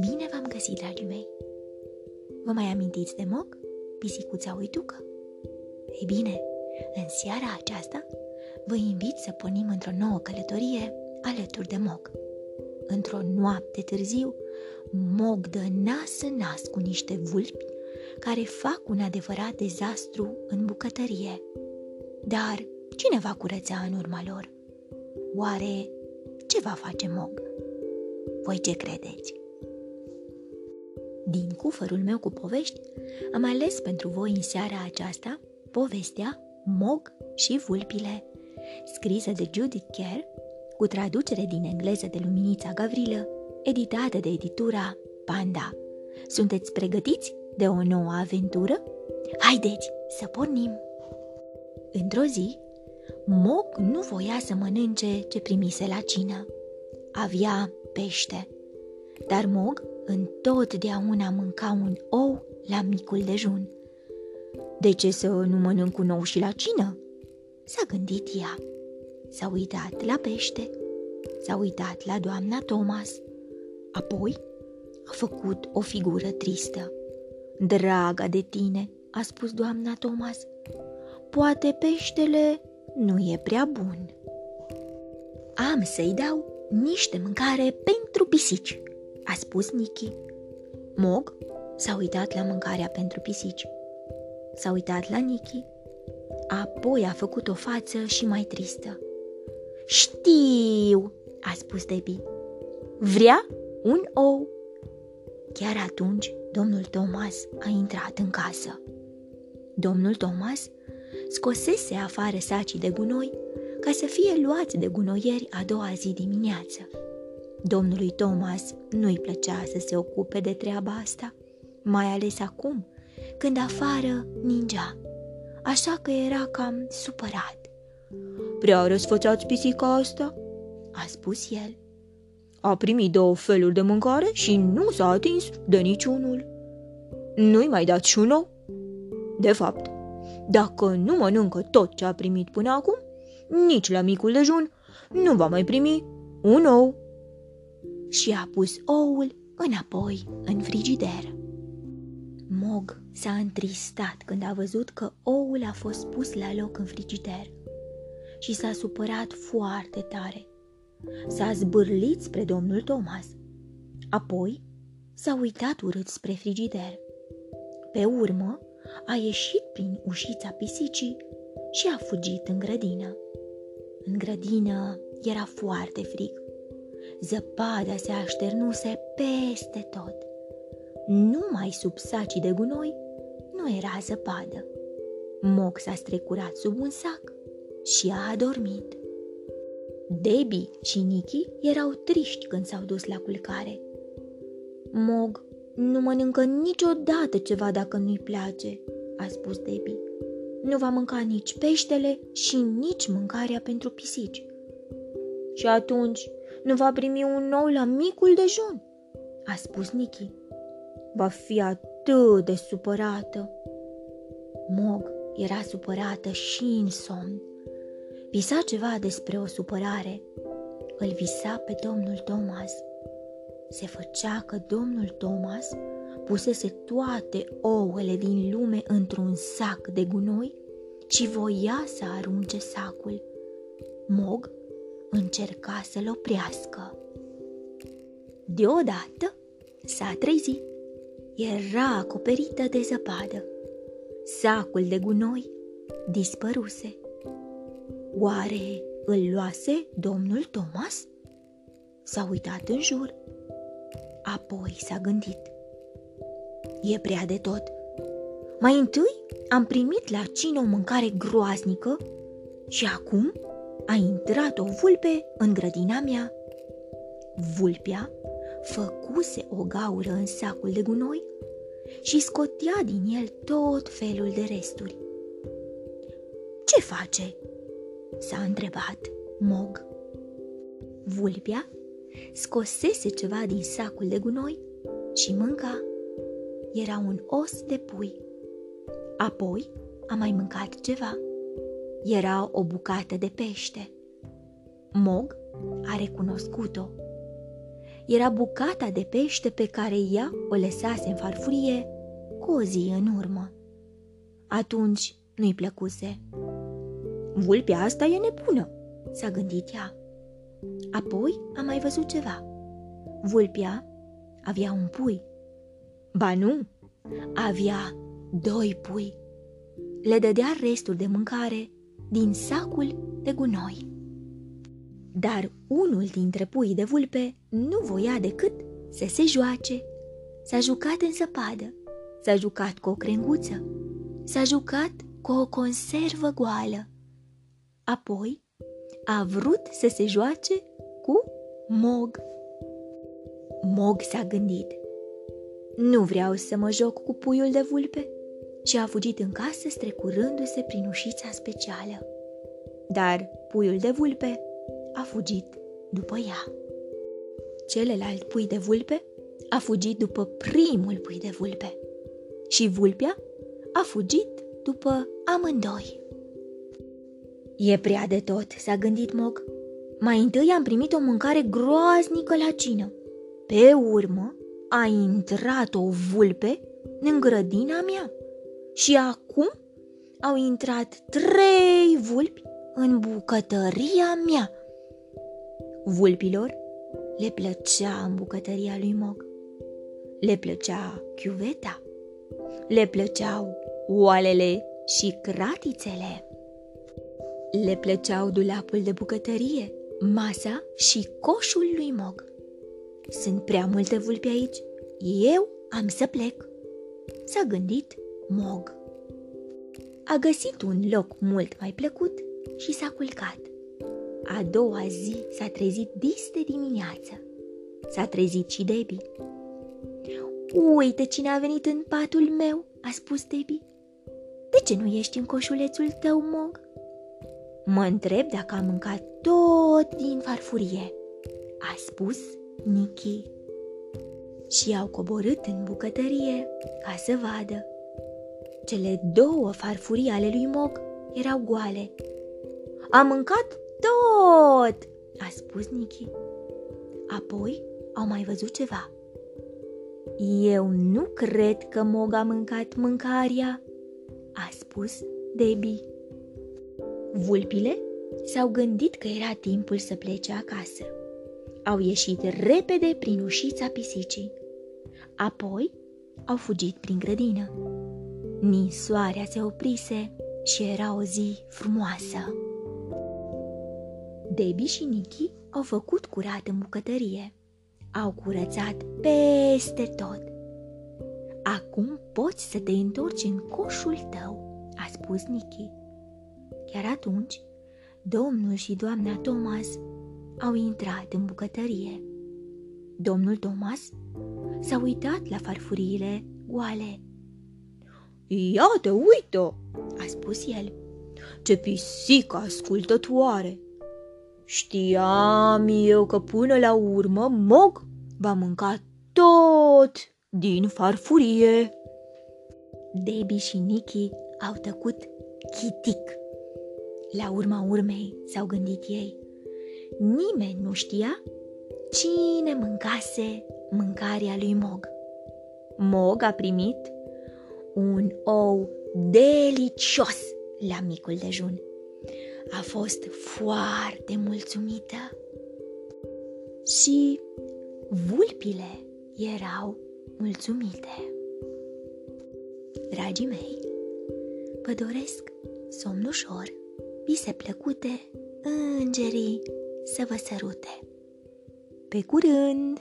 Bine v-am găsit, dragii mei! Vă mai amintiți de Mog, pisicuța uitucă? Ei bine, în seara aceasta vă invit să pornim într-o nouă călătorie alături de Mog. Într-o noapte târziu, Mog dă nas în nas cu niște vulpi care fac un adevărat dezastru în bucătărie. Dar cine va curăța în urma lor? Oare ce va face Mog? Voi ce credeți? Din cufărul meu cu povești, am ales pentru voi în seara aceasta povestea Mog și vulpile, scrisă de Judith Kerr, cu traducere din engleză de Luminița Gavrilă, editată de editura Panda. Sunteți pregătiți de o nouă aventură? Haideți să pornim! Într-o zi, Mog nu voia să mănânce ce primise la cină. Avea pește. Dar Mog întotdeauna mânca un ou la micul dejun. De ce să nu mănânc un ou și la cină? S-a gândit ea. S-a uitat la pește, s-a uitat la doamna Thomas. Apoi a făcut o figură tristă. Draga de tine, a spus doamna Thomas, poate peștele nu e prea bun. Am să-i dau niște mâncare pentru pisici, a spus Nicky. Mog s-a uitat la mâncarea pentru pisici. S-a uitat la Nicky. Apoi a făcut o față și mai tristă. Știu, a spus Debbie. Vrea un ou. Chiar atunci, domnul Thomas a intrat în casă. Domnul Thomas scosese afară sacii de gunoi ca să fie luați de gunoieri a doua zi dimineață. Domnului Thomas nu-i plăcea să se ocupe de treaba asta, mai ales acum, când afară ningea, așa că era cam supărat. Prea răsfățați pisica asta?" a spus el. A primit două feluri de mâncare și nu s-a atins de niciunul. Nu-i mai dați și un nou? De fapt, dacă nu mănâncă tot ce a primit până acum, nici la micul dejun nu va mai primi un ou. Și a pus oul înapoi în frigider. Mog s-a întristat când a văzut că oul a fost pus la loc în frigider și s-a supărat foarte tare. S-a zbârlit spre domnul Thomas. Apoi s-a uitat urât spre frigider. Pe urmă, a ieșit prin ușița pisicii și a fugit în grădină. În grădină era foarte frig. Zăpada se așternuse peste tot. Numai sub sacii de gunoi nu era zăpadă. Moc s-a strecurat sub un sac și a adormit. Debbie și Nicky erau triști când s-au dus la culcare. Mog nu mănâncă niciodată ceva dacă nu-i place, a spus Debbie. Nu va mânca nici peștele și nici mâncarea pentru pisici. Și atunci nu va primi un nou la micul dejun, a spus Nicky. Va fi atât de supărată. Mog era supărată și în somn. Visa ceva despre o supărare. Îl visa pe domnul Thomas. Se făcea că domnul Thomas pusese toate ouăle din lume într-un sac de gunoi și voia să arunce sacul. Mog încerca să-l oprească. Deodată s-a trezit. Era acoperită de zăpadă. Sacul de gunoi dispăruse. Oare îl luase domnul Thomas? S-a uitat în jur. Apoi s-a gândit. E prea de tot. Mai întâi am primit la cină o mâncare groaznică și acum a intrat o vulpe în grădina mea. Vulpea făcuse o gaură în sacul de gunoi și scotea din el tot felul de resturi. Ce face?" s-a întrebat Mog. Vulpea scosese ceva din sacul de gunoi și mânca. Era un os de pui. Apoi a mai mâncat ceva. Era o bucată de pește. Mog a recunoscut-o. Era bucata de pește pe care ea o lăsase în farfurie cu o zi în urmă. Atunci nu-i plăcuse. Vulpea asta e nebună, s-a gândit ea. Apoi a mai văzut ceva. Vulpea avea un pui. Ba nu, avea doi pui. Le dădea restul de mâncare din sacul de gunoi. Dar unul dintre puii de vulpe nu voia decât să se joace. S-a jucat în zăpadă, s-a jucat cu o crenguță, s-a jucat cu o conservă goală. Apoi a vrut să se joace cu Mog. Mog s-a gândit. Nu vreau să mă joc cu puiul de vulpe și a fugit în casă strecurându-se prin ușița specială. Dar puiul de vulpe a fugit după ea. Celălalt pui de vulpe a fugit după primul pui de vulpe și vulpea a fugit după amândoi. E prea de tot, s-a gândit Mog. Mai întâi am primit o mâncare groaznică la cină. Pe urmă a intrat o vulpe în grădina mea. Și acum au intrat trei vulpi în bucătăria mea. Vulpilor le plăcea în bucătăria lui Mog. Le plăcea chiuveta, le plăceau oalele și cratițele. Le plăceau dulapul de bucătărie, masa și coșul lui Mog. Sunt prea multe vulpi aici, eu am să plec. S-a gândit Mog. A găsit un loc mult mai plăcut și s-a culcat. A doua zi s-a trezit dis de dimineață. S-a trezit și Debbie. Uite cine a venit în patul meu, a spus Debbie. De ce nu ești în coșulețul tău, Mog? Mă întreb dacă am mâncat tot din farfurie, a spus Nicky. Și au coborât în bucătărie ca să vadă. Cele două farfurii ale lui Mog erau goale. Am mâncat tot, a spus Nicky. Apoi au mai văzut ceva. Eu nu cred că Mog a mâncat mâncarea, a spus Debbie. Vulpile s-au gândit că era timpul să plece acasă. Au ieșit repede prin ușița pisicii. Apoi au fugit prin grădină. Ninsoarea se oprise și era o zi frumoasă. Debbie și Nicky au făcut curat în bucătărie. Au curățat peste tot. Acum poți să te întorci în coșul tău, a spus Nicky. Chiar atunci, domnul și doamna Thomas au intrat în bucătărie. Domnul Thomas s-a uitat la farfuriile goale. Iată, uită, a spus el. Ce pisică ascultătoare! Știam eu că până la urmă Mog va mânca tot din farfurie. Debbie și Nicky au tăcut chitic. La urma urmei, s-au gândit ei, nimeni nu știa cine mâncase mâncarea lui Mog. Mog a primit un ou delicios la micul dejun. A fost foarte mulțumită. Și vulpile erau mulțumite. Dragii mei, vă doresc somn ușor vise plăcute, îngerii să vă sărute. Pe curând!